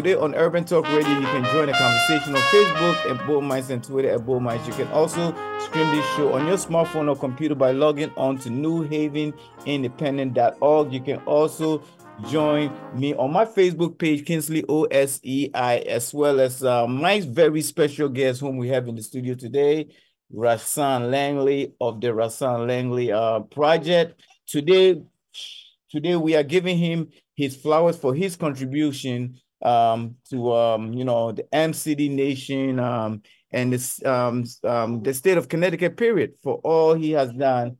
Today on Urban Talk Radio, you can join the conversation on Facebook at Bold and Twitter at Bold. You can also stream this show on your smartphone or computer by logging on to newhavenindependent.org. You can also join me on my Facebook page, Kinsley OSEI, as well as uh, my very special guest whom we have in the studio today, Rahsaan Langley of the Rahsaan Langley uh, Project. Today, today we are giving him his flowers for his contribution um, to um, you know the MCD Nation um, and this um, um, the state of Connecticut. Period for all he has done.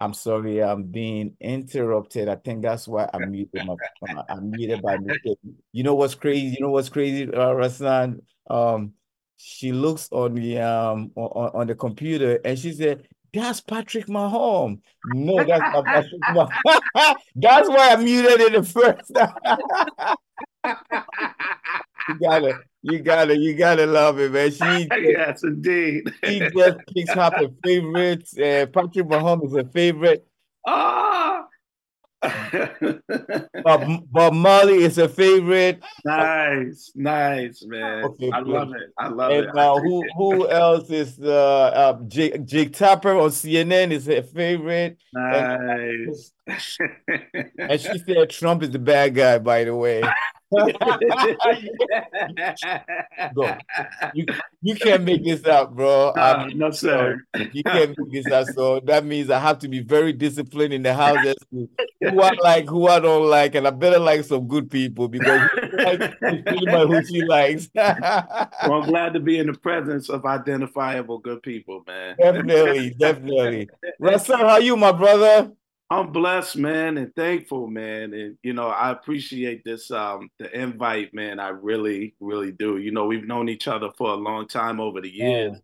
I'm sorry, I'm being interrupted. I think that's why I'm muted. My, I'm muted by mistake. You know what's crazy? You know what's crazy, uh, Rahsaan? Um, she looks on the um on, on the computer and she said, that's Patrick Mahomes. No, that's not Patrick Mahomes. that's why I muted it the first you gotta, you gotta, you gotta love it, man. She yes, indeed. she just picks up her favorites. Uh, Patrick Mahomes is a favorite. Ah, Bob, Bob Marley is a favorite. Nice, nice, man. Okay, I love it. I love and, it. Uh, who who else is uh, uh Jake, Jake Tapper on CNN is a favorite. Nice. And, and she said Trump is the bad guy, by the way. Go. You, you can't make this up, bro. Uh, no, sir. You can't make this up. So that means I have to be very disciplined in the house as to who I like, who I don't like, and I better like some good people because like, who she likes. well, I'm glad to be in the presence of identifiable good people, man. Definitely, definitely. Russell, how you, my brother? I'm blessed, man, and thankful, man. And you know, I appreciate this um the invite, man. I really, really do. You know, we've known each other for a long time over the years. Yeah.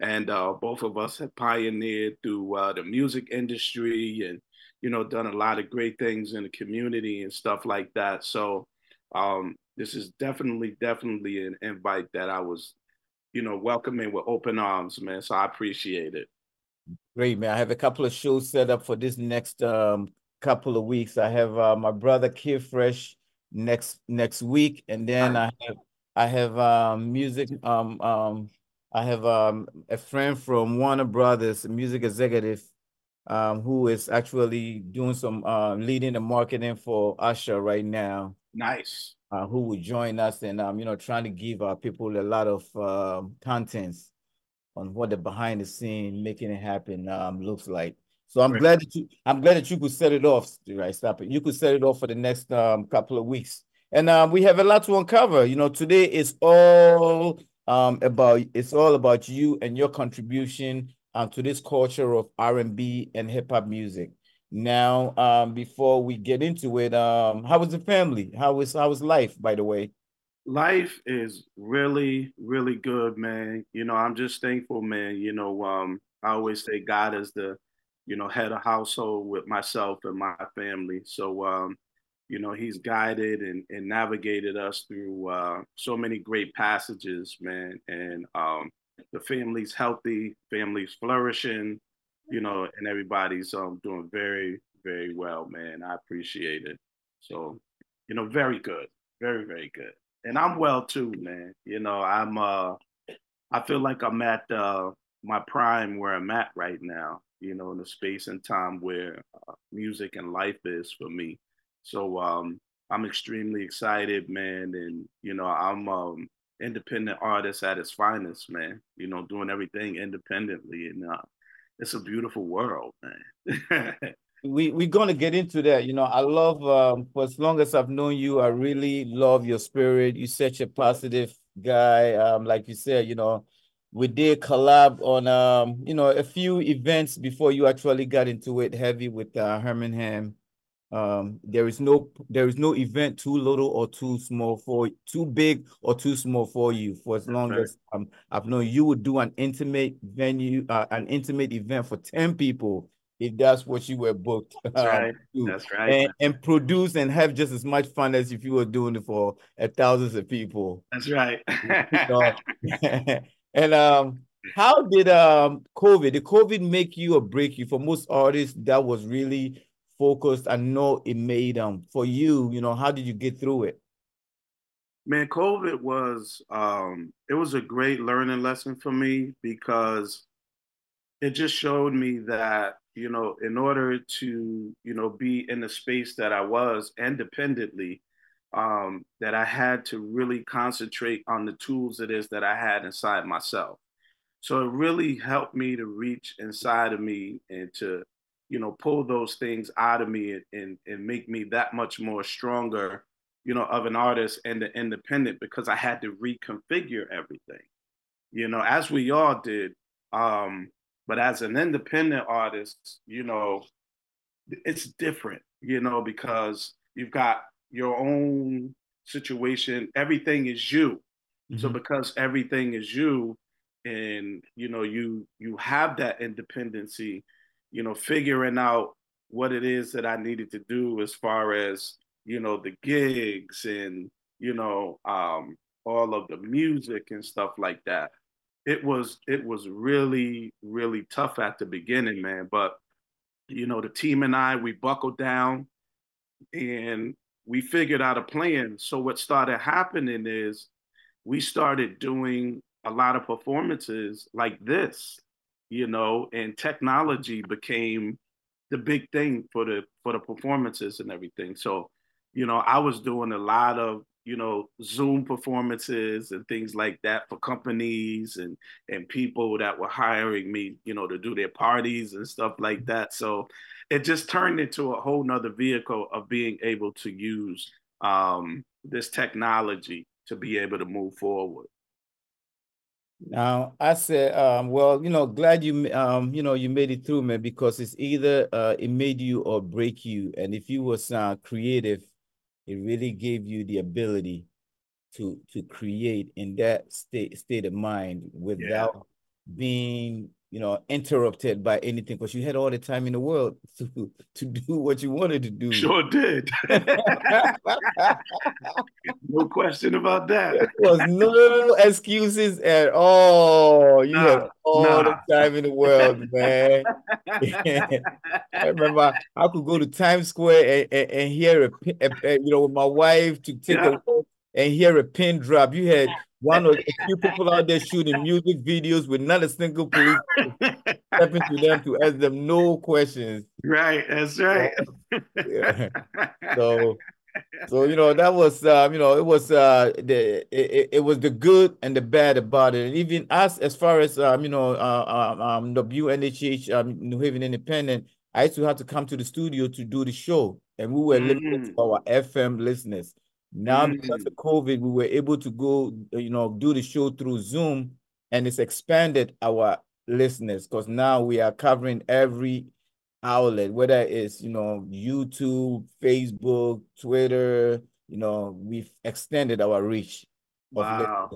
And uh, both of us have pioneered through uh, the music industry and, you know, done a lot of great things in the community and stuff like that. So um, this is definitely, definitely an invite that I was, you know, welcoming with open arms, man. So I appreciate it. Great, man. I have a couple of shows set up for this next um, couple of weeks. I have uh, my brother Kid Fresh next next week, and then I have I have um, music. Um, um, I have um, a friend from Warner Brothers, music executive, um, who is actually doing some uh, leading the marketing for Usher right now. Nice. Uh, who will join us and um, you know, trying to give our people a lot of uh, contents on what the behind the scene making it happen um, looks like. So I'm right. glad that you I'm glad that you could set it off, right? Stop it. You could set it off for the next um, couple of weeks. And um, we have a lot to uncover. You know, today is all um, about it's all about you and your contribution um, to this culture of R&B and hip hop music. Now, um, before we get into it, um, how was the family? How was how was life, by the way? life is really, really good, man. You know, I'm just thankful, man. You know, um, I always say God is the, you know, head of household with myself and my family. So, um, you know, he's guided and, and navigated us through uh, so many great passages, man. And um, the family's healthy, family's flourishing, you know, and everybody's um, doing very, very well, man. I appreciate it. So, you know, very good, very, very good and I'm well too, man. You know, I'm uh I feel like I'm at uh my prime where I'm at right now, you know, in the space and time where uh, music and life is for me. So um I'm extremely excited, man, and you know, I'm um independent artist at its finest, man. You know, doing everything independently and uh it's a beautiful world, man. we we're gonna get into that. You know, I love um, for as long as I've known you, I really love your spirit. You're such a positive guy. Um, like you said, you know, we did collab on um, you know, a few events before you actually got into it heavy with uh, Herman Ham. Um, there is no there is no event too little or too small for too big or too small for you. For as long right. as um, I've known you would do an intimate venue, uh, an intimate event for ten people if that's what you were booked. That's um, right. That's right. And, and, produce and have just as much fun as if you were doing it for uh, thousands of people. That's right. and um, how did um COVID? Did COVID make you or break you? For most artists, that was really focused. I know it made um for you, you know, how did you get through it? Man, COVID was um it was a great learning lesson for me because it just showed me that, you know, in order to, you know, be in the space that I was independently, um, that I had to really concentrate on the tools it is that I had inside myself. So it really helped me to reach inside of me and to, you know, pull those things out of me and, and, and make me that much more stronger, you know, of an artist and an independent because I had to reconfigure everything, you know, as we all did. Um, but as an independent artist, you know, it's different, you know, because you've got your own situation. Everything is you. Mm-hmm. So because everything is you, and you know, you you have that independency, you know, figuring out what it is that I needed to do as far as you know the gigs and you know um, all of the music and stuff like that it was it was really really tough at the beginning, man. But you know, the team and I we buckled down and we figured out a plan. So what started happening is we started doing a lot of performances like this, you know, and technology became the big thing for the for the performances and everything. So, you know, I was doing a lot of you know zoom performances and things like that for companies and and people that were hiring me you know to do their parties and stuff like that so it just turned into a whole nother vehicle of being able to use um, this technology to be able to move forward now I said, um, well, you know, glad you, um, you know, you made it through, man, because it's either uh, it made you or break you. And if you was uh, creative, it really gave you the ability to to create in that state state of mind without yeah. being you know interrupted by anything because you had all the time in the world to to do what you wanted to do sure did no question about that there was no excuses at all you nah, had all nah. the time in the world man i remember i could go to times square and, and, and hear a, a, a, you know with my wife to take yeah. a and hear a pin drop. You had one or a few people out there shooting music videos with not a single police stepping to them to ask them no questions. Right, that's right. yeah. So, so you know that was uh, you know it was uh, the it, it was the good and the bad about it, and even us as far as um, you know uh, um, um WNHH um, New Haven Independent, I used to have to come to the studio to do the show, and we were mm. limited to our FM listeners. Now, mm. because of COVID, we were able to go, you know, do the show through Zoom, and it's expanded our listeners because now we are covering every outlet, whether it's you know YouTube, Facebook, Twitter. You know, we've extended our reach. Wow.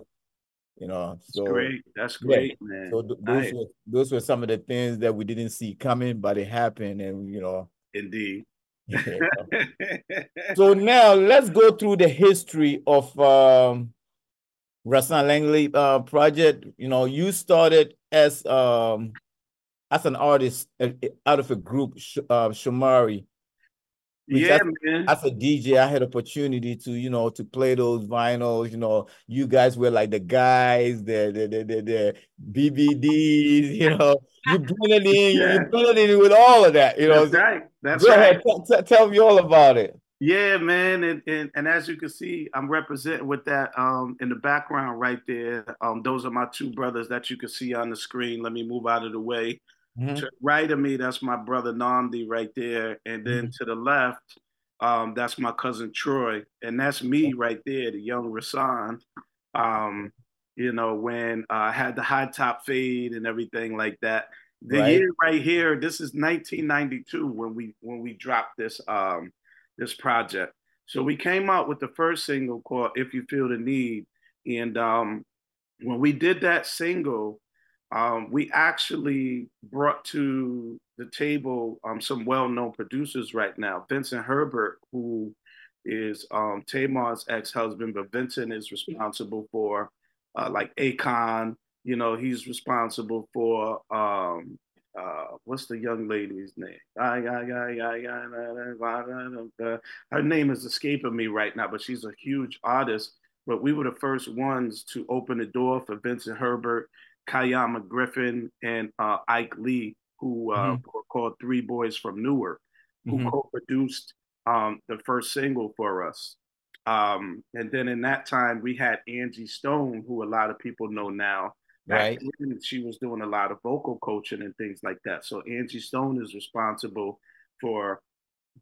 You know, so That's great. That's great, yeah. man. So th- those were those were some of the things that we didn't see coming, but it happened, and you know. Indeed. so now let's go through the history of um, Rahsaan Langley uh, project. You know, you started as um, as an artist uh, out of a group, uh, Shamari. Yeah, man. As a DJ, I had opportunity to, you know, to play those vinyls. You know, you guys were like the guys, the the the the, the BBDs. You know, you blended in, yeah. you blended in with all of that. You know, that's right. That's Go right. Ahead, tell me all about it. Yeah, man, and, and and as you can see, I'm representing with that um in the background right there. Um, those are my two brothers that you can see on the screen. Let me move out of the way. Mm-hmm. To right of me, that's my brother Nandi right there, and then mm-hmm. to the left, um, that's my cousin Troy, and that's me right there, the young Rahsaan. Um, you know, when uh, I had the high top fade and everything like that. The right. year right here, this is 1992 when we when we dropped this um this project. So we came out with the first single called "If You Feel the Need," and um, when we did that single, um, we actually brought to the table um, some well-known producers right now. Vincent Herbert, who is um, Tamar's ex-husband, but Vincent is responsible for uh, like Akon. You know, he's responsible for um, uh, what's the young lady's name? Her name is escaping me right now, but she's a huge artist. But we were the first ones to open the door for Vincent Herbert, Kayama Griffin, and uh, Ike Lee, who uh, mm-hmm. were called Three Boys from Newark, who mm-hmm. co-produced um, the first single for us. Um, and then in that time, we had Angie Stone, who a lot of people know now. Right. she was doing a lot of vocal coaching and things like that. So Angie Stone is responsible for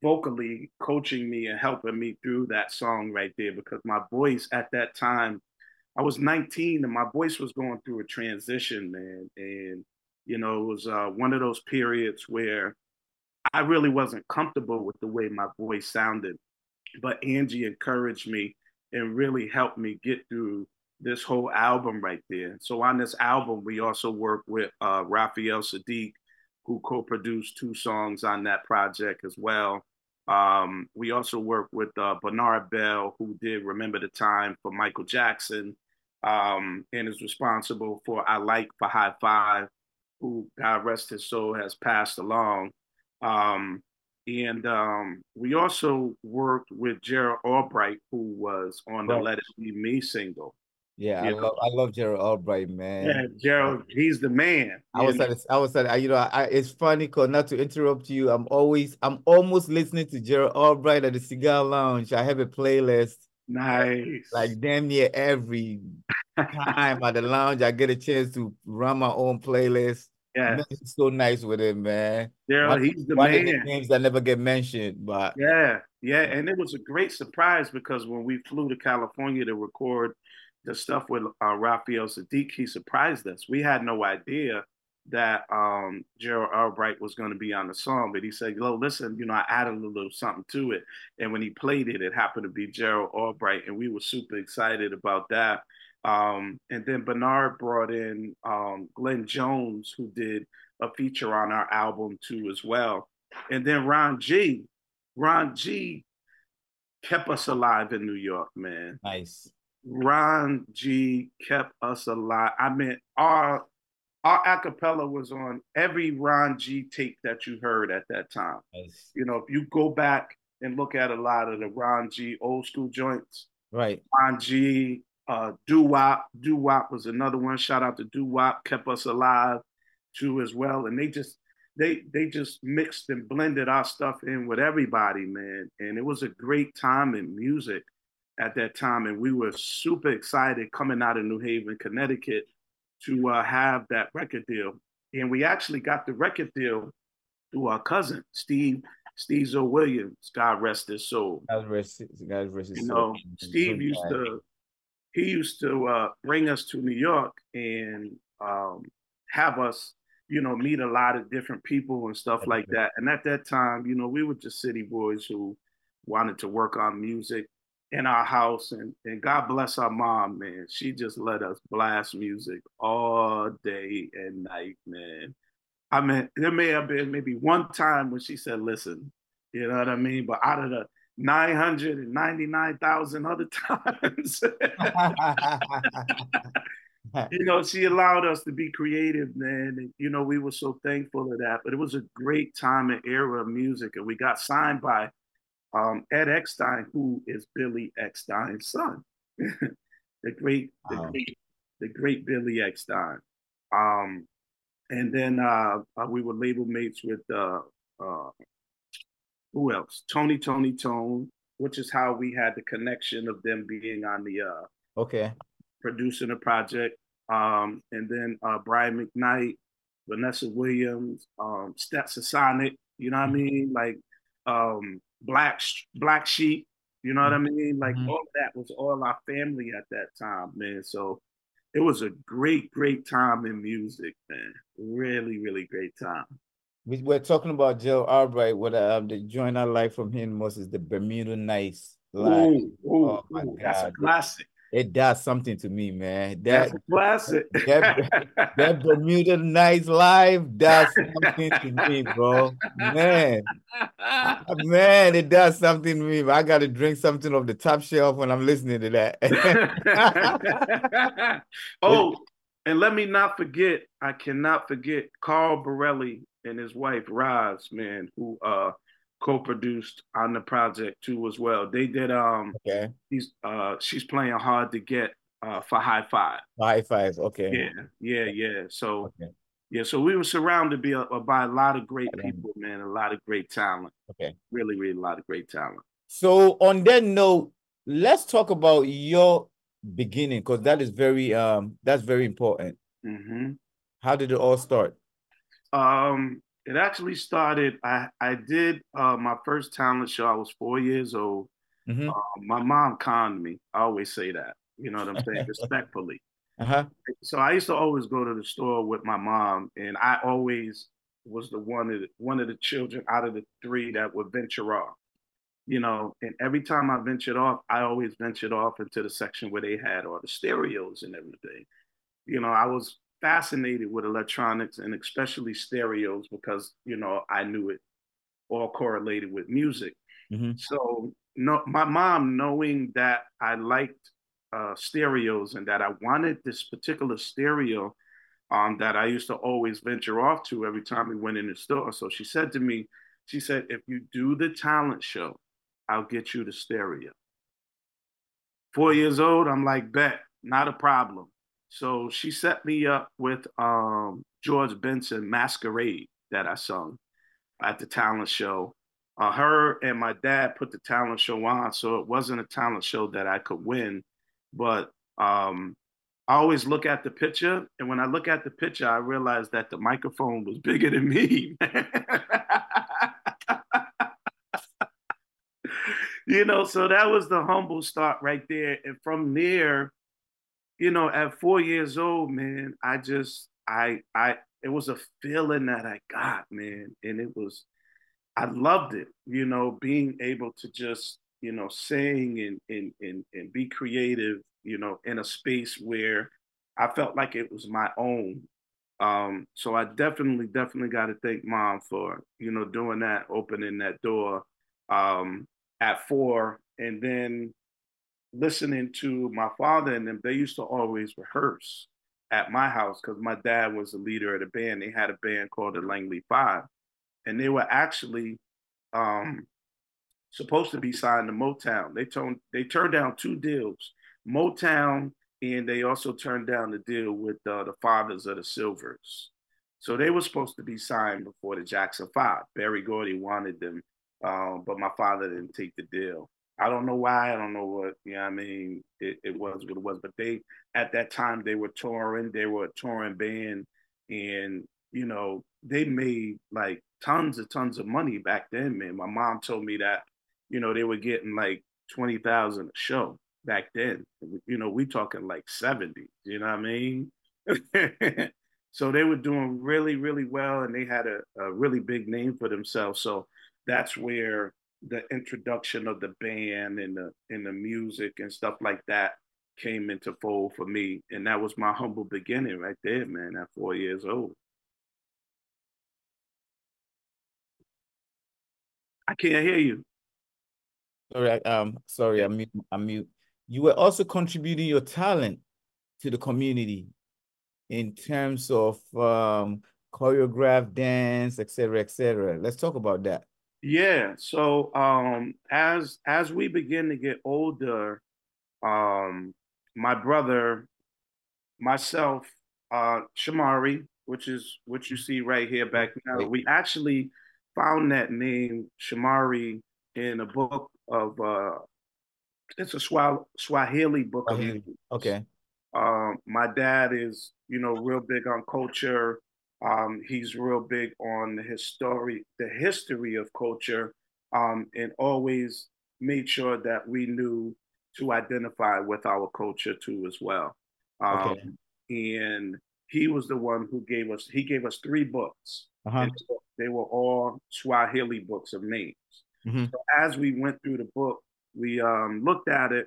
vocally coaching me and helping me through that song right there because my voice at that time, I was 19 and my voice was going through a transition, man. And, you know, it was uh, one of those periods where I really wasn't comfortable with the way my voice sounded. But Angie encouraged me and really helped me get through this whole album right there. So on this album, we also worked with uh, Raphael Saadiq, who co-produced two songs on that project as well. Um, we also worked with uh, Bernard Belle, who did "Remember the Time" for Michael Jackson, um, and is responsible for "I Like" for Hi-Five, who God rest his soul has passed along. Um, and um, we also worked with Gerald Albright, who was on the "Let It Be Me" single. Yeah, I love I love Gerald Albright, man. Yeah, Gerald, he's the man. I was at I was at you know I, it's funny because not to interrupt you, I'm always I'm almost listening to Gerald Albright at the Cigar Lounge. I have a playlist. Nice. Like damn near every time at the lounge, I get a chance to run my own playlist. Yeah, it's so nice with it, man. One, he's the one man. Of the names that never get mentioned, but yeah, yeah, and it was a great surprise because when we flew to California to record the stuff with uh, Raphael Saadiq, he surprised us. We had no idea that um, Gerald Albright was going to be on the song, but he said, "Yo, listen, you know, I added a little something to it." And when he played it, it happened to be Gerald Albright, and we were super excited about that. Um, and then Bernard brought in um, Glenn Jones, who did a feature on our album too, as well. And then Ron G. Ron G. kept us alive in New York, man. Nice. Ron G kept us alive. I mean, our our acapella was on every Ron G tape that you heard at that time. Nice. You know, if you go back and look at a lot of the Ron G old school joints, right? Ron G, uh, Doo Wop, Doo Wop was another one. Shout out to Doo Wop, kept us alive too as well. And they just they they just mixed and blended our stuff in with everybody, man. And it was a great time in music at that time, and we were super excited coming out of New Haven, Connecticut, to uh, have that record deal. And we actually got the record deal through our cousin Steve Steve Zoe Williams. God rest his soul. God rest, God rest his you know, Steve used to he used to uh, bring us to New York and um, have us, you know, meet a lot of different people and stuff like that. And at that time, you know, we were just city boys who wanted to work on music in our house and, and God bless our mom, man. She just let us blast music all day and night, man. I mean, there may have been maybe one time when she said, listen, you know what I mean? But out of the 999,000 other times, you know, she allowed us to be creative, man. And, you know, we were so thankful of that. But it was a great time and era of music. And we got signed by um, Ed Eckstine, who is Billy Eckstine's son, the great, the wow. great, the great Billy Eckstine. Um, and then uh, uh, we were label mates with uh, uh, who else? Tony, Tony, Tone, which is how we had the connection of them being on the uh, okay producing the project. Um, and then uh, Brian McKnight, Vanessa Williams, um, Stetsasonic, you know what I mean? Like um, Black Black Sheep. You know what I mm-hmm. mean? Like mm-hmm. all of that was all our family at that time, man. So it was a great, great time in music, man. Really, really great time. We, we're talking about Joe Albright. What um, the joint I like from him most is the Bermuda Nights. Live. Ooh, ooh, oh my ooh, God. That's a classic it does something to me, man. That That's classic. That, that Bermuda Nights live does something to me, bro. Man, man, it does something to me. I got to drink something off the top shelf when I'm listening to that. oh, And let me not forget, I cannot forget Carl Bourelly and his wife Roz, man, who uh co-produced on the project too as well. They did um okay. He's uh she's playing hard to get uh for Hi-Five. High five, okay. Yeah, yeah, yeah. So okay. yeah, so we were surrounded by, by a lot of great people, man, a lot of great talent. Okay. Really, really a lot of great talent. So on that note, let's talk about your beginning because that is very um that's very important. Mm-hmm. How did it all start? Um, it actually started. I I did uh, my first talent show. I was four years old. Mm-hmm. Uh, my mom conned me. I always say that. You know what I'm saying, respectfully. Uh-huh. So I used to always go to the store with my mom, and I always was the one of the, one of the children out of the three that would venture off you know, and every time I ventured off, I always ventured off into the section where they had all the stereos and everything. You know, I was fascinated with electronics and especially stereos because, you know, I knew it all correlated with music. Mm-hmm. So, no, my mom, knowing that I liked uh, stereos and that I wanted this particular stereo um, that I used to always venture off to every time we went in the store. So she said to me, she said, if you do the talent show, I'll get you the stereo. Four years old, I'm like, bet, not a problem. So she set me up with um, George Benson Masquerade that I sung at the talent show. Uh, her and my dad put the talent show on, so it wasn't a talent show that I could win. But um, I always look at the picture, and when I look at the picture, I realize that the microphone was bigger than me. you know, so that was the humble start right there. And from there, you know, at four years old, man, I just, I, I, it was a feeling that I got, man. And it was, I loved it, you know, being able to just, you know, sing and, and, and, and be creative, you know, in a space where I felt like it was my own. Um, so I definitely, definitely got to thank mom for, you know, doing that, opening that door. Um, at four and then listening to my father and them, they used to always rehearse at my house because my dad was the leader of the band. They had a band called the Langley Five, and they were actually um, supposed to be signed to Motown. They turned they turned down two deals, Motown, and they also turned down the deal with uh, the Fathers of the Sylvers. So they were supposed to be signed before the Jackson Five. Berry Gordy wanted them um, but my father didn't take the deal. I don't know why. I don't know what, you know I mean? It, it was what it was. But they, at that time, they were touring. They were a touring band. And, you know, they made like tons and tons of money back then, man. My mom told me that, you know, they were getting like 20,000 a show back then. You know, we talking like 70, you know what I mean? so they were doing really, really well. And they had a, a really big name for themselves. So that's where the introduction of the band and the and the music and stuff like that came into fold for me. And that was my humble beginning right there, man, at four years old. I can't hear you. Sorry, um, sorry, I'm mute, I'm mute. You were also contributing your talent to the community in terms of um choreographed dance, etc., etc. Let's talk about that. Yeah. So um, as as we begin to get older, um, my brother, myself, uh, Shamari, which is what you see right here back now, we actually found that name Shamari in a book of uh, it's a Swahili book. Swahili. Okay. Um, my dad is, you know, real big on culture um, he's real big on the history, the history of culture, um, and always made sure that we knew to identify with our culture too as well. Um, okay. And he was the one who gave us. He gave us three books. Uh-huh. They were all Swahili books of names. Mm-hmm. So as we went through the book, we um, looked at it,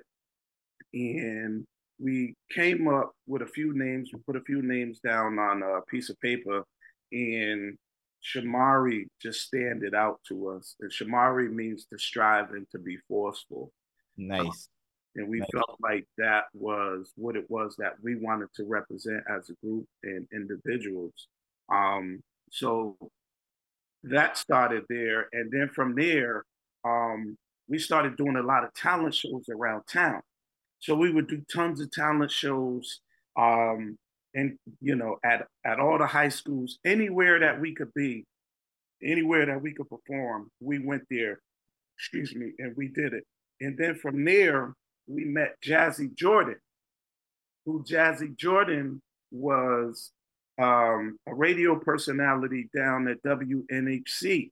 and we came up with a few names. We put a few names down on a piece of paper, and Shamari just stand it out to us. And Shamari means to strive and to be forceful. Nice. And we felt like that was what it was that we wanted to represent as a group and individuals. Um, so that started there. And then from there, um, we started doing a lot of talent shows around town. So we would do tons of talent shows, um, and you know, at at all the high schools, anywhere that we could be, anywhere that we could perform, we went there. Excuse me, and we did it. And then from there, we met Jazzy Jordan, who Jazzy Jordan was um, a radio personality down at WNHC,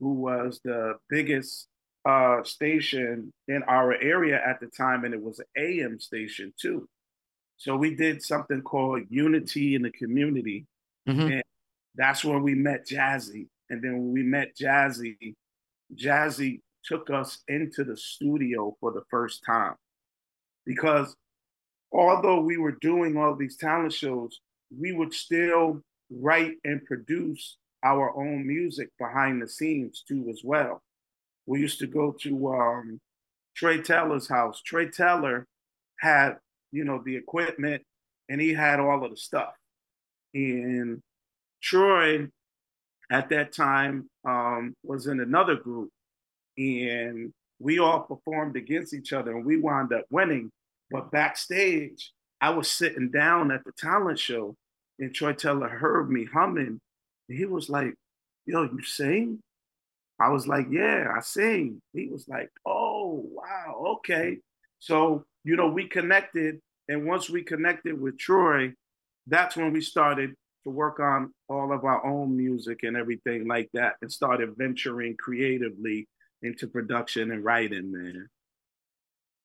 who was the biggest uh, station in our area at the time, and it was an AM station too. So we did something called Unity in the Community, mm-hmm. and that's when we met Jazzy. And then when we met Jazzy, Jazzy took us into the studio for the first time because although we were doing all these talent shows, we would still write and produce our own music behind the scenes too as well. We used to go to um, Trey Taylor's house. Trey Taylor had, you know, the equipment and he had all of the stuff. And Troy at that time um, was in another group and we all performed against each other and we wound up winning. But backstage, I was sitting down at the talent show and Troy Taylor heard me humming. And he was like, Yo, you sing? I was like, Yeah, I sing. He was like, Oh, wow, okay. So, you know, we connected. And once we connected with Troy, that's when we started to work on all of our own music and everything like that and started venturing creatively into production and writing, man.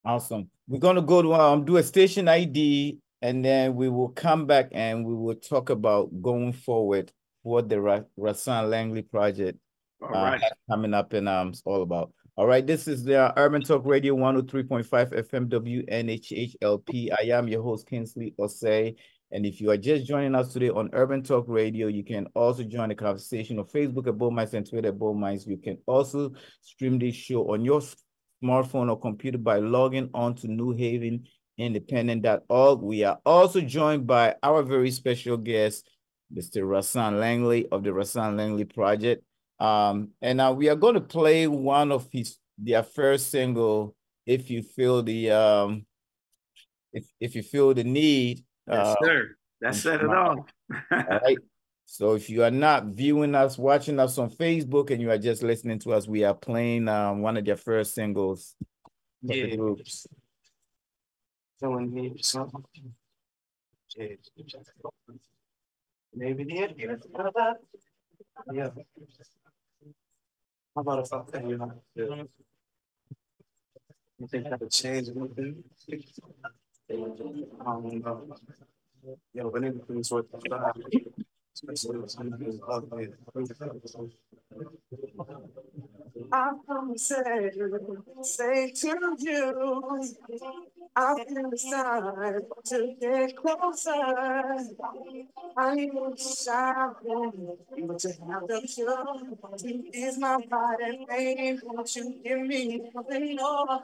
Awesome. We're gonna go to um do a station ID and then we will come back and we will talk about going forward what the Ra- Rahsaan Langley project all uh, coming up and um all about. All right, this is the uh, Urban Talk Radio 103.5 FM WNHHLP. I am your host, Kinsley Osei. And if you are just joining us today on Urban Talk Radio, you can also join the conversation on Facebook at Bold Minds and Twitter at Bold Minds. You can also stream this show on your smartphone or computer by logging on to New Haven We are also joined by our very special guest, Mr. Rahsaan Langley of the Rahsaan Langley Project. Um, and now we are going to play one of his their first single, if you feel the um if if you feel the need Yes, uh, sir. That said it all. all right. So if you are not viewing us, watching us on Facebook, and you are just listening to us, we are playing um, one of their first singles. Yeah. The groups. So when he maybe the yeah. How about if I tell you know, you think that would change anything? Um, yeah, but anything sort of that, especially if something is ugly. I come say, say to you, I'll be decide to get closer. I need to shout, but to have the cure to ease my body, baby, won't you give me something more?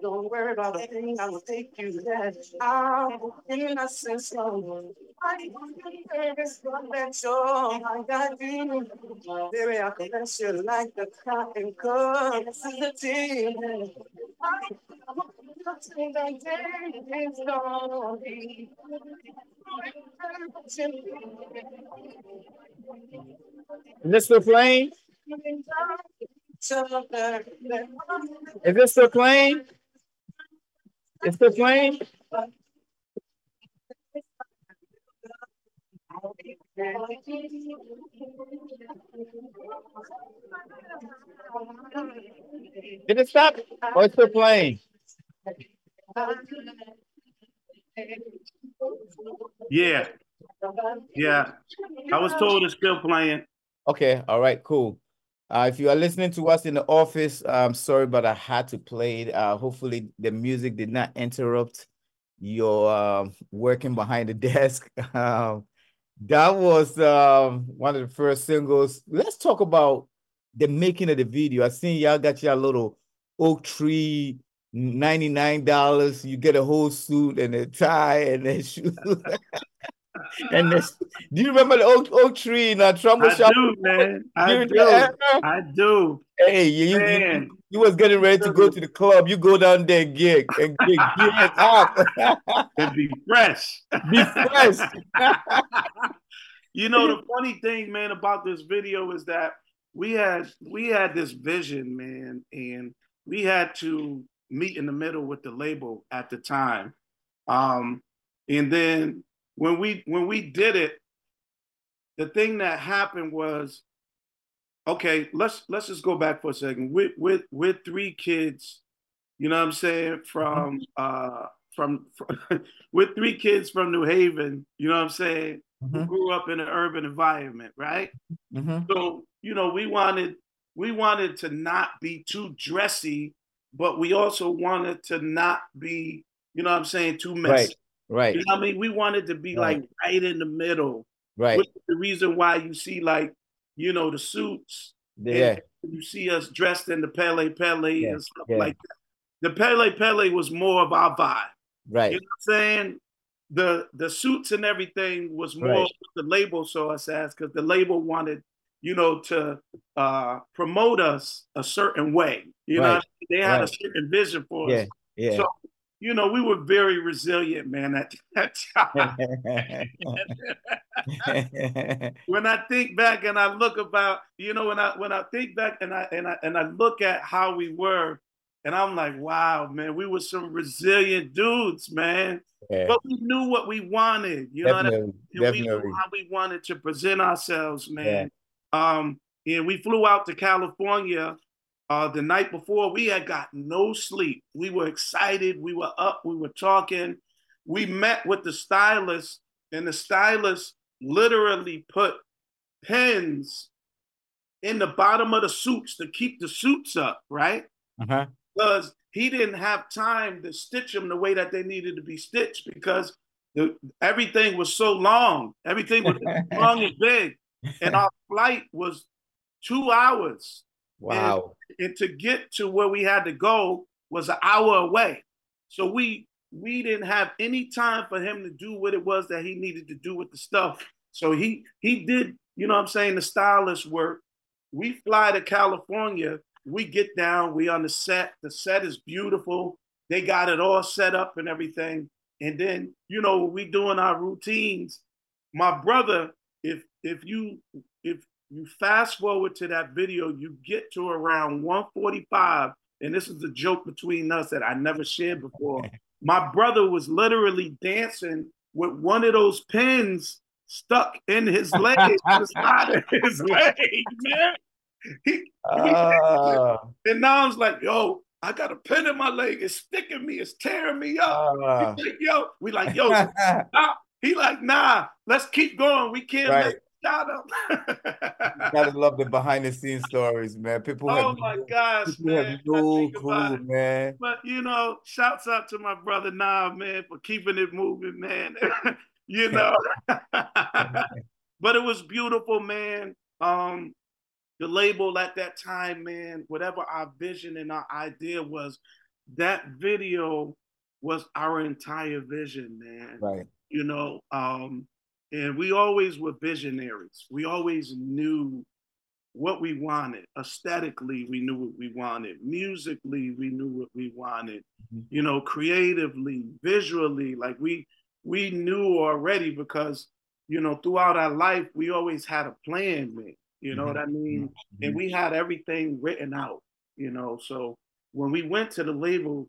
Don't worry about a thing, I will take you there. I'm innocent, slow. I let you, I got you. Baby, I can let you like the cotton comes the tea. That day is. Is this still playing? Is still playing? Still playing? Did it stop? Or it's still playing? Yeah. Yeah. I was told it's still playing. Okay. All right. Cool. Uh, if you are listening to us in the office, I'm sorry, but I had to play it. Uh, hopefully, the music did not interrupt your uh, working behind the desk. Um, that was um, one of the first singles. Let's talk about the making of the video. I seen y'all got your little oak tree, $99. You get a whole suit and a tie and a shoe. And this, do you remember the oak, oak tree in a trouble I shop? do, man. I do. I do. Hey, you, you, you, was getting ready to go to the club. You go down there and get and get, get up. and be fresh. Be fresh. you know the funny thing, man, about this video is that we had we had this vision, man, and we had to meet in the middle with the label at the time. Um, and then when we when we did it, the thing that happened was, okay, let's let's just go back for a second. With with with three kids, you know what I'm saying, from uh from, from with three kids from New Haven, you know what I'm saying, mm-hmm. who grew up in an urban environment, right? Mm-hmm. So, you know, we wanted we wanted to not be too dressy, but we also wanted to not be, you know what I'm saying, too messy. Right. Right. You know I mean? We wanted to be right. like right in the middle. Right. Which is the reason why you see like, you know, the suits. Yeah. You see us dressed in the Pelle Pelle yeah. and stuff yeah. like that. The Pelle Pelle was more of our vibe. Right. You know what I'm saying? The the suits and everything was more right. the label saw us as because the label wanted, you know, to uh promote us a certain way. You right. know, they had right. a certain vision for yeah. us. Yeah. So you know, we were very resilient, man, at that time. when I think back and I look about, you know, when I when I think back and I and I and I look at how we were, and I'm like, wow, man, we were some resilient dudes, man. Yeah. But we knew what we wanted, you definitely, know, what I mean? we knew how we wanted to present ourselves, man. Yeah. Um, and we flew out to California uh, the night before, we had got no sleep. We were excited. We were up. We were talking. We met with the stylist, and the stylist literally put pins in the bottom of the suits to keep the suits up, right? Uh-huh. Because he didn't have time to stitch them the way that they needed to be stitched because the, everything was so long. Everything was long and big. And our flight was two hours. Wow. And, and to get to where we had to go was an hour away. So we we didn't have any time for him to do what it was that he needed to do with the stuff. So he he did, you know what I'm saying, the stylist work. We fly to California, we get down, we on the set. The set is beautiful. They got it all set up and everything. And then, you know, we doing our routines. My brother, if if you if you fast forward to that video, you get to around 145, and this is a joke between us that I never shared before. My brother was literally dancing with one of those pins stuck in his leg, the his leg, man. He, uh, and now I'm like, yo, I got a pin in my leg. It's sticking me. It's tearing me up. Uh, like, yo, we like, yo, stop. He like, nah, let's keep going. We can't right. let Shout out. gotta love the behind the scenes stories, man. People oh my no, gosh, man. no clue, man. But you know, shouts out to my brother Nah, man, for keeping it moving, man. you know. but it was beautiful, man. Um, the label at that time, man, whatever our vision and our idea was, that video was our entire vision, man. Right. You know, um, and we always were visionaries. We always knew what we wanted. Aesthetically, we knew what we wanted. Musically, we knew what we wanted. Mm-hmm. You know, creatively, visually, like we we knew already because you know throughout our life we always had a plan, man. You know mm-hmm. what I mean? Mm-hmm. And we had everything written out. You know, so when we went to the label,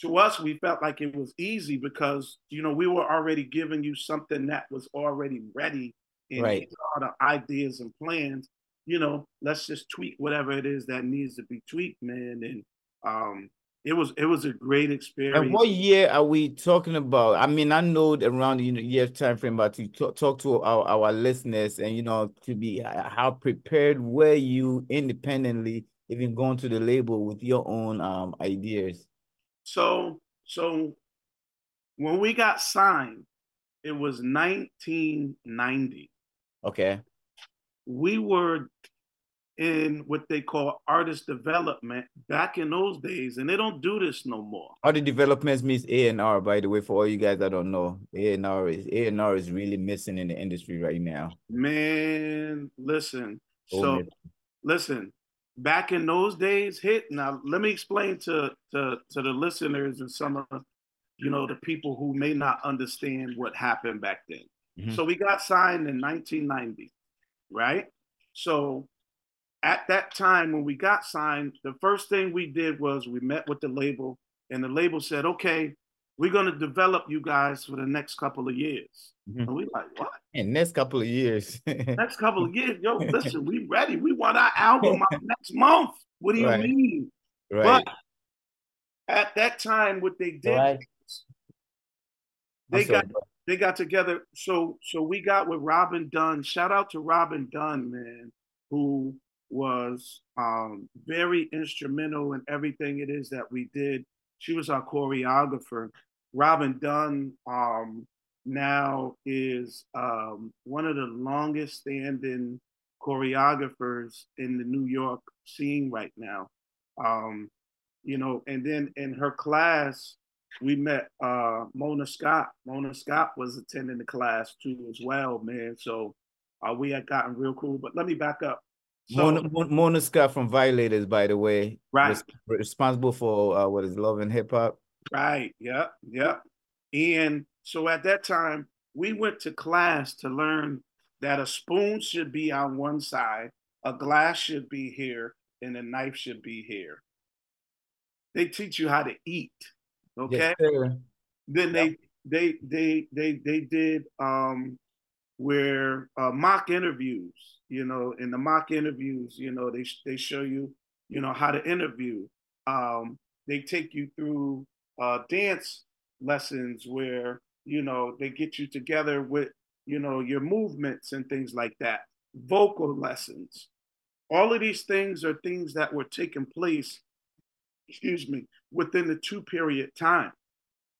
to us, we felt like it was easy because you know we were already giving you something that was already ready and right. all the ideas and plans. You know, let's just tweak whatever it is that needs to be tweaked, man. And um, it was it was a great experience. And what year are we talking about? I mean, I know around the year time frame, but to talk, talk to our, our listeners and you know to be how prepared were you independently, even going to the label with your own um ideas. So so when we got signed, it was 1990. Okay. We were in what they call artist development back in those days, and they don't do this no more. Artist development means A and R, by the way, for all you guys that don't know. A and R is A and R is really missing in the industry right now. Man, listen. Oh, so man. listen, back in those days, hit now let me explain to to to the listeners and some of you know the people who may not understand what happened back then. Mm-hmm. So we got signed in 1990, right? So at that time when we got signed, the first thing we did was we met with the label, and the label said, "Okay, we're going to develop you guys for the next couple of years." Mm-hmm. And we like, "What?" In next couple of years. next couple of years, yo, listen, we ready. We want our album out next month. What do you right. mean? Right. But at that time, what they did, right. they got they got together. So so we got with Robin Dunn. Shout out to Robin Dunn, man, who was um, very instrumental in everything it is that we did. She was our choreographer. Robin Dunn um, now is um, one of the longest standing choreographers in the New York scene right now. Um, you know, and then in her class, we met uh, Mona Scott. Mona Scott was attending the class too as well, man. So uh, we had gotten real cool. But let me back up. So, Mona, Mona Scott from Violators, by the way, right, responsible for uh, what is Love and Hip Hop. Right. Yep. Yep. And so at that time, we went to class to learn that a spoon should be on one side, a glass should be here, and a knife should be here. They teach you how to eat. Okay. Yes, then they they they they they did um where uh, mock interviews you know, in the mock interviews, you know, they they show you, you know, how to interview. Um, they take you through uh, dance lessons where you know they get you together with you know your movements and things like that. Vocal lessons. All of these things are things that were taking place, excuse me, within the two period time.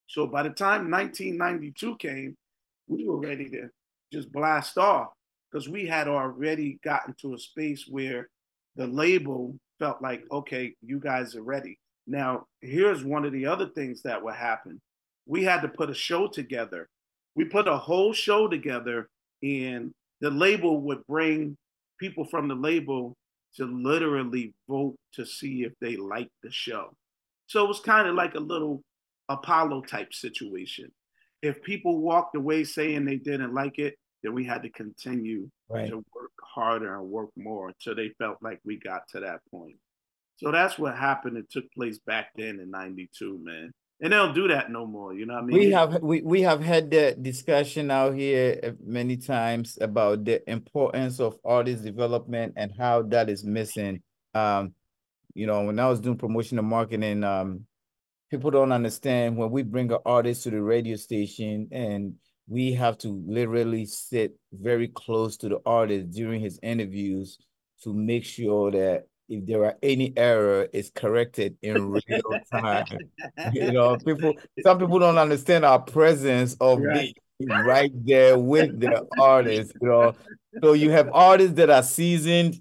So by the time 1992 came, we were ready to just blast off because we had already gotten to a space where the label felt like, okay, you guys are ready. Now, here's one of the other things that would happen. We had to put a show together. We put a whole show together, and the label would bring people from the label to literally vote to see if they liked the show. So it was kind of like a little Apollo type situation. If people walked away saying they didn't like it, then we had to continue right. to work harder and work more until they felt like we got to that point. So that's what happened. It took place back then in '92, man. And they don't do that no more. You know what I mean? We have we, we have had that discussion out here uh, many times about the importance of artist development and how that is missing. Um, you know, when I was doing promotion and marketing, um, people don't understand when we bring an artist to the radio station and we have to literally sit very close to the artist during his interviews to make sure that if there are any error, it's corrected in real time. you know, people some people don't understand our presence of right. being right there with the artist. You know, so you have artists that are seasoned.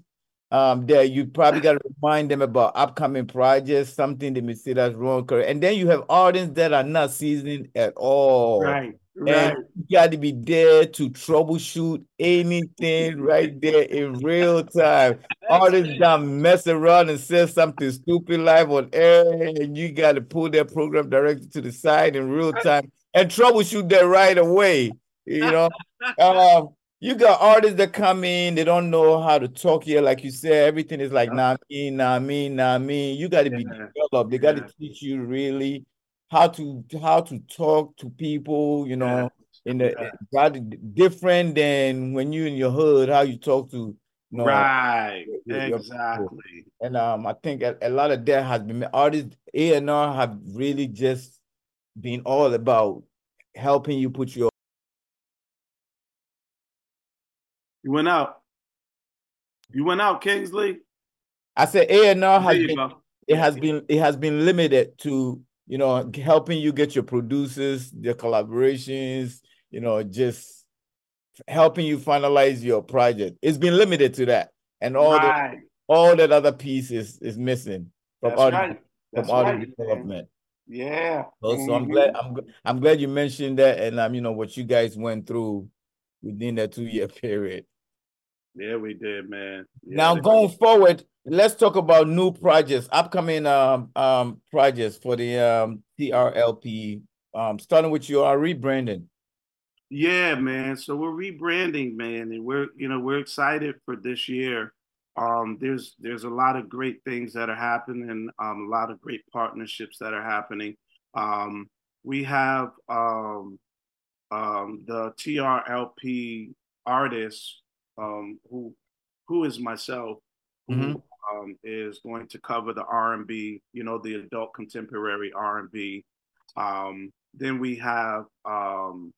Um, that you probably got to remind them about upcoming projects, something they may say that's wrong, and then you have artists that are not seasoned at all. Right Right. And you got to be there to troubleshoot anything right there in real time. Artists got mess around and say something stupid live on air, and you got to pull their program directly to the side in real time and troubleshoot that right away. You know, um, you got artists that come in, they don't know how to talk here, like you said. Everything is like nah me, nah me, nah me. You got to be developed. They got to teach you really how to how to talk to people, you know, yeah. in the yeah. different than when you in your hood, how you talk to you know, right exactly. and um, I think a, a, lot of that has been artists A and R have really just been all about helping you put your. You went out. You went out, Kingsley. I said A and R has been, it has been it has been limited to you know helping you get your producers, their collaborations, you know, just helping you finalize your project. It's been limited to that, and all right. the all that other piece is is missing from That's audio right. from audio right, development. Man. Yeah. So, mm-hmm. so, I'm glad I'm I'm glad you mentioned that, and um, you know what you guys went through within that two year period. Yeah, we did, man. Yeah, now going did. forward, let's talk about new projects, upcoming um um projects for the um TRLP. Um, starting with you your rebranding. Yeah, man. So we're rebranding, man, and we're you know we're excited for this year. Um, there's there's a lot of great things that are happening, um, a lot of great partnerships that are happening. Um, we have um, um, the TRLP artist um, who who is myself, who mm-hmm. um, is going to cover the R and B, you know, the adult contemporary R and B. Um, then we have um,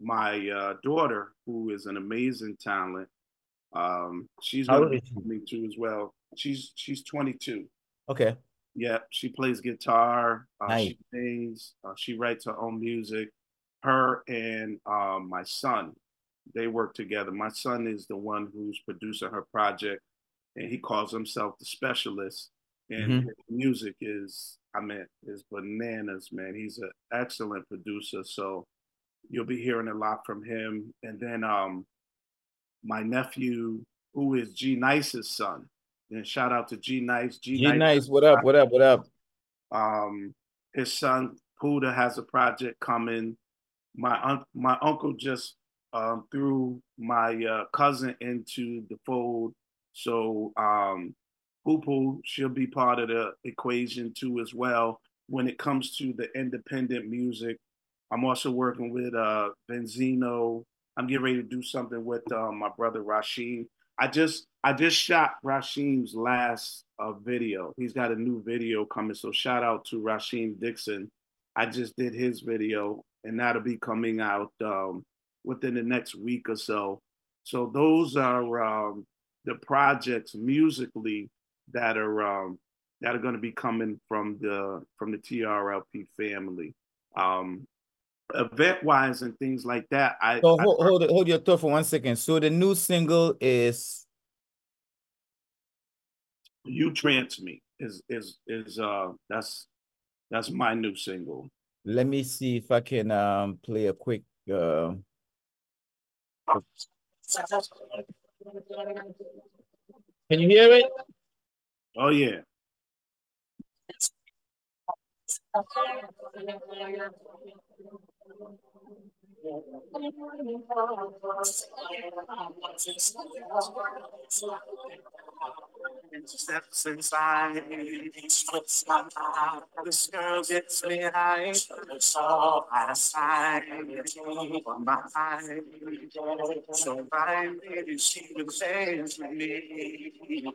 my uh, daughter, who is an amazing talent. Um, she's going to be coming too as well. She's she's 22. Okay. Yeah, she plays guitar. Uh, nice. She sings. Uh, she writes her own music. Her and um, my son, they work together. My son is the one who's producing her project, and he calls himself the specialist. And mm-hmm. music is, I mean, is bananas, man. He's an excellent producer. So You'll be hearing a lot from him. And then um, my nephew, who is G Nice's son. Then shout out to G Nice. G, G Nice, what up? What up? What up? Um, his son Puda has a project coming. My un- my uncle just um, threw my uh, cousin into the fold. So um, Poo she'll be part of the equation too as well when it comes to the independent music I'm also working with uh Benzino. I'm getting ready to do something with uh, my brother Rashim. I just I just shot Rashim's last uh, video. He's got a new video coming, so shout out to Rashim Dixon. I just did his video, and that'll be coming out um, within the next week or so. So those are um, the projects musically that are um, that are going to be coming from the from the TRLP family. Um, event wise and things like that. I so hold I, hold, hold your thought for one second. So the new single is "You Trance Me" is is is uh that's that's my new single. Let me see if I can um play a quick. Uh... Can you hear it? Oh yeah. Steps inside, slips my mind. This girl gets me high. Out of sight. On my eye. So I maybe she would change me.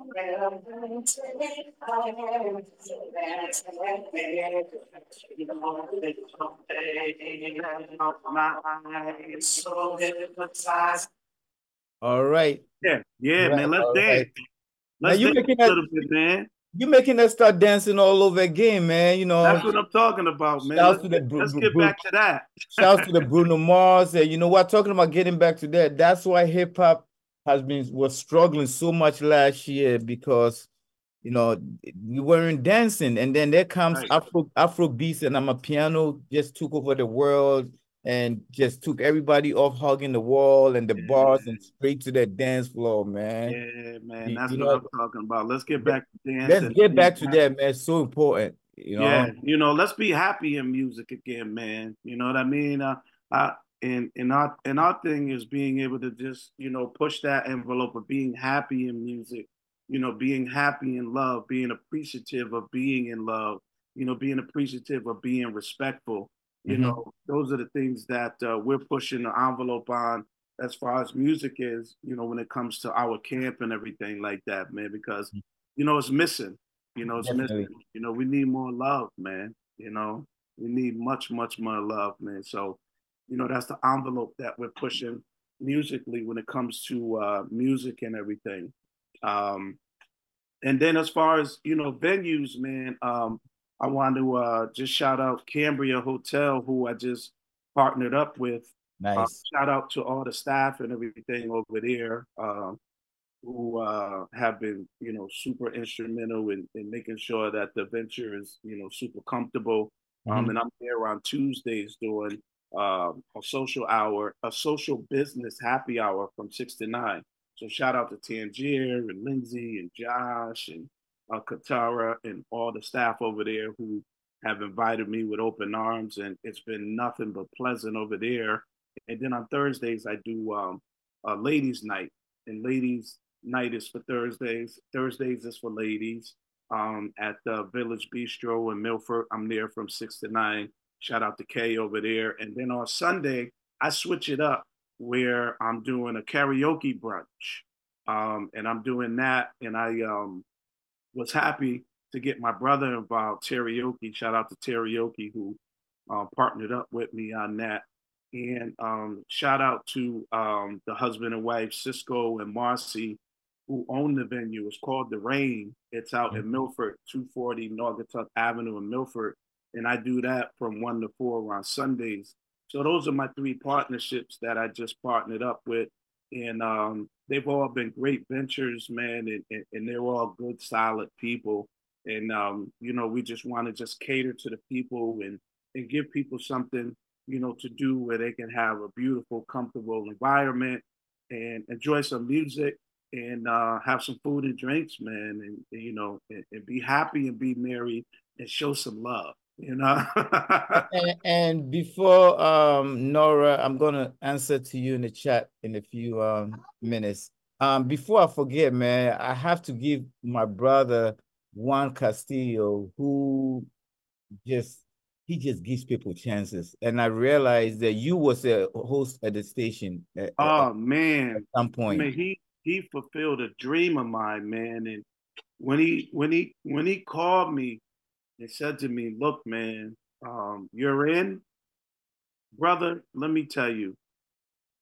away to yeah, no, I would like to know when they that's time next me. So sweet, all right. Yeah, yeah, right. man. Let's dance. Right. Let's you making that, a little bit, man. You're making us start dancing all over again, man. You know that's what I'm talking about, man. Let's, to the, let's get back to that. shouts to the Bruno Mars. And you know what? Talking about getting back to that. That's why hip hop has been was struggling so much last year because you know we weren't dancing and then there comes right. afro afro beats and amapiano just took over the world and just took everybody off hugging the wall and the yeah. bars and straight to the dance floor, man. Yeah, man, that's you what know, I'm talking about. Let's get back to dance. Let's get back to that, man. It's so important. You know? Yeah, you know, let's be happy in music again, man. You know what I mean? Uh, I and and our and our thing is being able to just you know push that envelope of being happy in music you know being happy in love being appreciative of being in love you know being appreciative of being respectful you mm-hmm. know those are the things that uh, we're pushing the envelope on as far as music is you know when it comes to our camp and everything like that man because mm. you know it's missing you know it's Definitely. missing you know we need more love man you know we need much much more love man so you know that's the envelope that we're pushing musically when it comes to uh, music and everything um, and then as far as you know venues man um, i want to uh, just shout out cambria hotel who i just partnered up with uh, nice. Uh, shout out to all the staff and everything over there um, who uh, have been you know super instrumental in, in making sure that the venture is you know super comfortable um, mm-hmm. and i'm there on tuesdays doing uh, a social hour, a social business happy hour from six to nine. So shout out to Tangier and Lindsay and Josh and uh, Katara and all the staff over there who have invited me with open arms, and it's been nothing but pleasant over there. And then on Thursdays I do um, a ladies' night, and ladies' night is for Thursdays. Thursdays is for ladies um, at the Village Bistro in Milford. I'm there from six to nine. Shout out to Kay over there. And then on Sunday, I switch it up where I'm doing a karaoke brunch. Um, and I'm doing that. And I um, was happy to get my brother involved, Teriyaki. Shout out to Teriyaki, who uh, partnered up with me on that. And um, shout out to um, the husband and wife, Cisco and Marcy, who own the venue. It's called The Rain. It's out in mm-hmm. Milford, 240 Naugatuck Avenue in Milford and I do that from one to four on Sundays. So those are my three partnerships that I just partnered up with, and um, they've all been great ventures, man, and, and, and they're all good, solid people. And um, you know, we just want to just cater to the people and and give people something, you know, to do where they can have a beautiful, comfortable environment and enjoy some music and uh, have some food and drinks, man, and, and you know, and, and be happy and be merry and show some love you know. and, and, before um, Nora, I'm gonna answer to you in the chat in a few um, minutes. Um, before I forget, man, I have to give my brother Juan Castillo, who just he just gives people chances. And I realized that you was a host at the station. At, oh man, at some point, man, he he fulfilled a dream of mine, man. And when he when he when he called me they said to me, Look, man, um, you're in. Brother, let me tell you,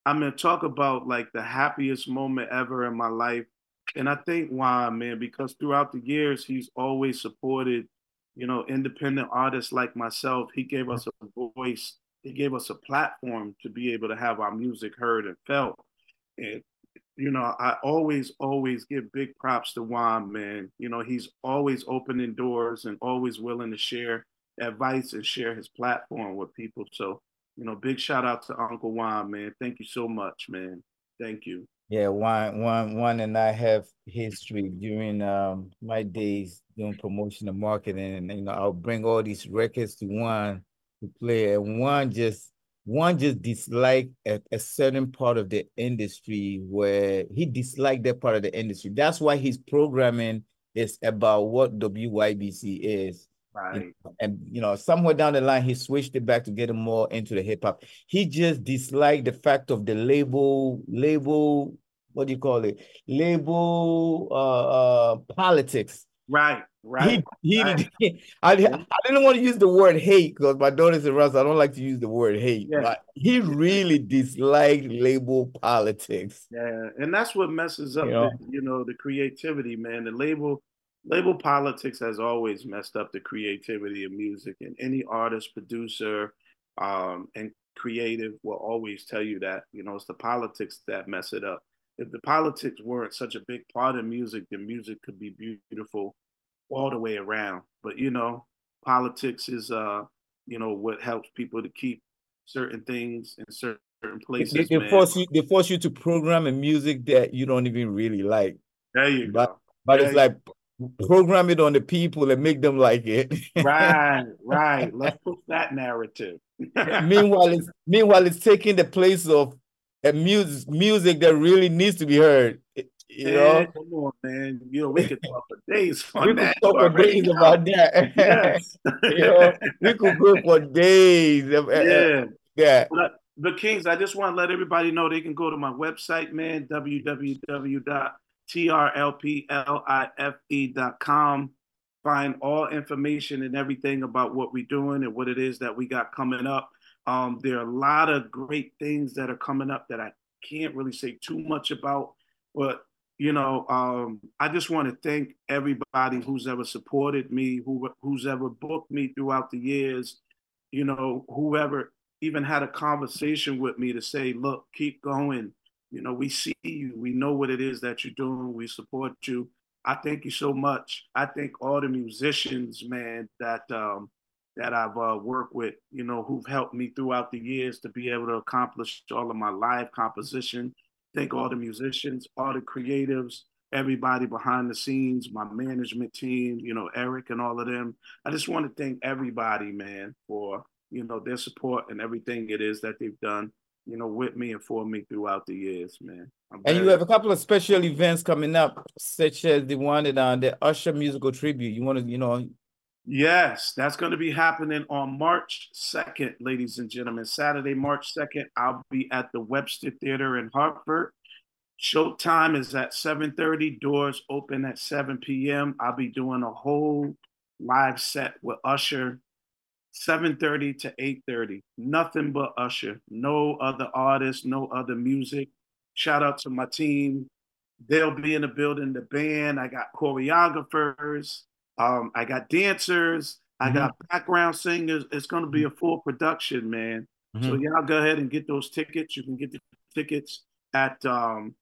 I'm to talk about like the happiest moment ever in my life. And I think why, man, because throughout the years, he's always supported, you know, independent artists like myself. He gave us a voice, he gave us a platform to be able to have our music heard and felt. And you know, I always, always give big props to Juan, man. You know, he's always opening doors and always willing to share advice and share his platform with people. So, you know, big shout out to Uncle Juan, man. Thank you so much, man. Thank you. Yeah, Juan, Juan, Juan and I have history during um, my days doing promotion and marketing. And, you know, I'll bring all these records to Juan to play. And Juan just one just disliked a, a, certain part of the industry where he disliked that part of the industry. That's why his programming is about what WYBC is. Right. And, and you know, somewhere down the line, he switched it back to get him more into the hip hop. He just disliked the fact of the label, label, what do you call it? Label uh, uh politics. Right. Right. He, he right. I, I didn't want to use the word hate because my daughter's in Russ. I don't like to use the word hate. Yeah. But he really disliked label politics. Yeah, and that's what messes up, you know, the, you know, the creativity, man. The label label politics has always messed up the creativity of music, and any artist, producer, um, and creative will always tell you that. You know, it's the politics that mess it up. If the politics weren't such a big part of music, then music could be beautiful all the way around. But you know, politics is uh, you know, what helps people to keep certain things in certain places. They, they force you. They force you to program a music that you don't even really like. There you but, go. But there it's like program it on the people and make them like it. right, right. Let's push that narrative. meanwhile, it's meanwhile it's taking the place of a music music that really needs to be heard. You know, come on, man. You know, we could talk for days on we that. could talk for days about that. Yes. you know, we could go for days. Uh, uh, yeah. Yeah. But, but Kings, I just want to let everybody know they can go to my website, man, www.trlplife.com. Find all information and everything about what we're doing and what it is that we got coming up. Um, there are a lot of great things that are coming up that I can't really say too much about, but you know, um, I just want to thank everybody who's ever supported me, who who's ever booked me throughout the years, you know, whoever even had a conversation with me to say, look, keep going. You know, we see you, we know what it is that you're doing, we support you. I thank you so much. I thank all the musicians, man, that um, that I've uh, worked with, you know, who've helped me throughout the years to be able to accomplish all of my live composition thank all the musicians, all the creatives, everybody behind the scenes, my management team, you know, Eric and all of them. I just want to thank everybody, man, for, you know, their support and everything it is that they've done, you know, with me and for me throughout the years, man. and you have a couple of special events coming up, such as the one that on uh, the Usher musical tribute. You want to, you know, Yes, that's going to be happening on March 2nd, ladies and gentlemen. Saturday, March 2nd, I'll be at the Webster Theater in Hartford. Showtime is at 7:30, doors open at 7 p.m. I'll be doing a whole live set with Usher 7:30 to 8:30. Nothing but Usher. No other artists, no other music. Shout out to my team. They'll be in the building, the band. I got choreographers. Um, I got dancers. I mm-hmm. got background singers. It's going to be a full production, man. Mm-hmm. So y'all go ahead and get those tickets. You can get the tickets at um,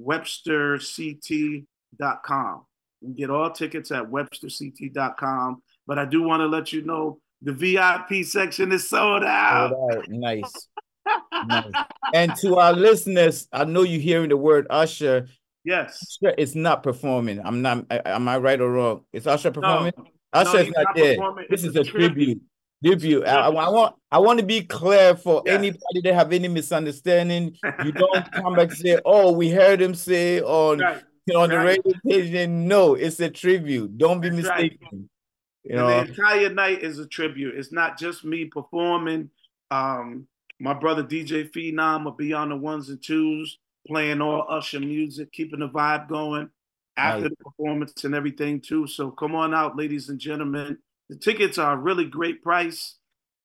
websterct.com. You can get all tickets at websterct.com. But I do want to let you know the VIP section is sold out. Sold out. Nice. nice. And to our listeners, I know you're hearing the word Usher. Yes. It's not performing. I'm not. Am I right or wrong? Is Usher performing? No, Usher no, is not, there. This is a tribute. Tribute. I, I, want. I want to be clear for yes. anybody that have any misunderstanding. You don't come back and say, "Oh, we heard him say on right. on the radio station." No, it's a tribute. Don't be That's mistaken. Right. You know, the entire night is a tribute. It's not just me performing. Um, my brother DJ Phenom will be on the ones and twos playing all Usher music, keeping the vibe going after the performance and everything too. So come on out, ladies and gentlemen. The tickets are a really great price.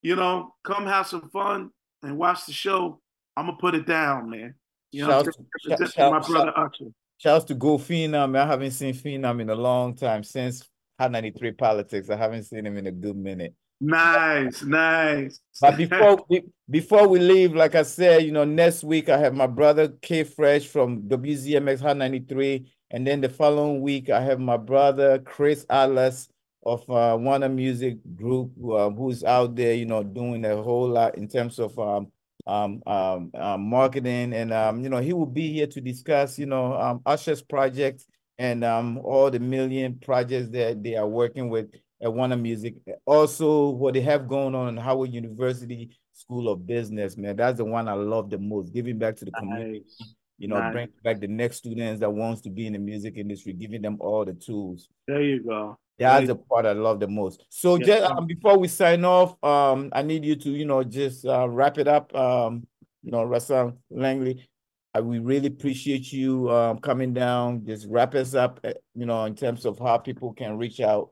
You know, come have some fun and watch the show. I'm gonna put it down, man. You know, shout, shout, my brother shout, Usher. Shouts to Go Phenom. I haven't seen Phenom in a long time since Hot 93 Politics. I haven't seen him in a good minute. Nice, nice. But before we, before we leave, like I said, you know, next week I have my brother K Fresh from WZMX Hot 93. And then the following week, I have my brother Chris Atlas of uh, Warner Music Group, uh, who's out there, you know, doing a whole lot in terms of um, um, um, uh, marketing. And, um, you know, he will be here to discuss, you know, um, Usher's projects and um, all the million projects that they are working with at Warner Music. Also, what they have going on in Howard University School of Business, man, that's the one I love the most. Giving back to the community, nice. you know, nice. bring back the next students that wants to be in the music industry, giving them all the tools. There you go. That's the part I love the most. So, yeah. just um, before we sign off, um, I need you to, you know, just uh, wrap it up. Um, you know, Russell Langley, I, we really appreciate you um, coming down. Just wrap us up, eh, you know, in terms of how people can reach out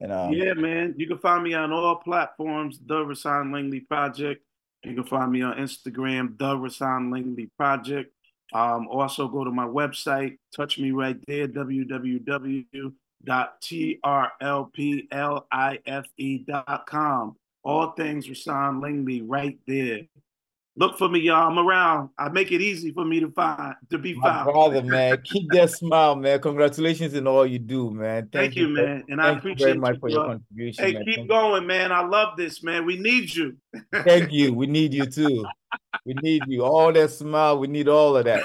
and um, yeah, man, you can find me on all platforms. The Rahsaan Langley Project. You can find me on Instagram, The Rahsaan Langley Project. Um, also go to my website, touch me right there, www.trlplife.com. All things Rahsaan Langley right there. Look for me, y'all. I'm around. I make it easy for me to find to be My found. brother, man. Keep that smile, man. Congratulations in all you do, man. Thank, Thank, you, man. And I you appreciate very much you, for your contribution. Hey, man. keep Thank- going, man. I love this, man. We need you. Thank you. We need you too. We need you. All that smile. We need all of that.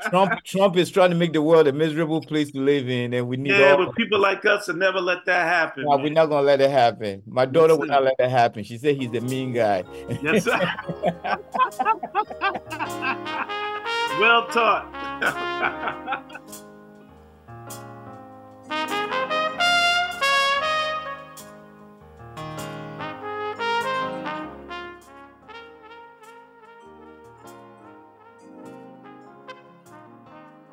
Trump Trump is trying to make the world a miserable place to live in, and we need. Yeah, but people like us and never let that happen. No, we're not gonna let it happen. My daughter yes, will not let that happen. She said he's a mean guy. yes, sir. well taught.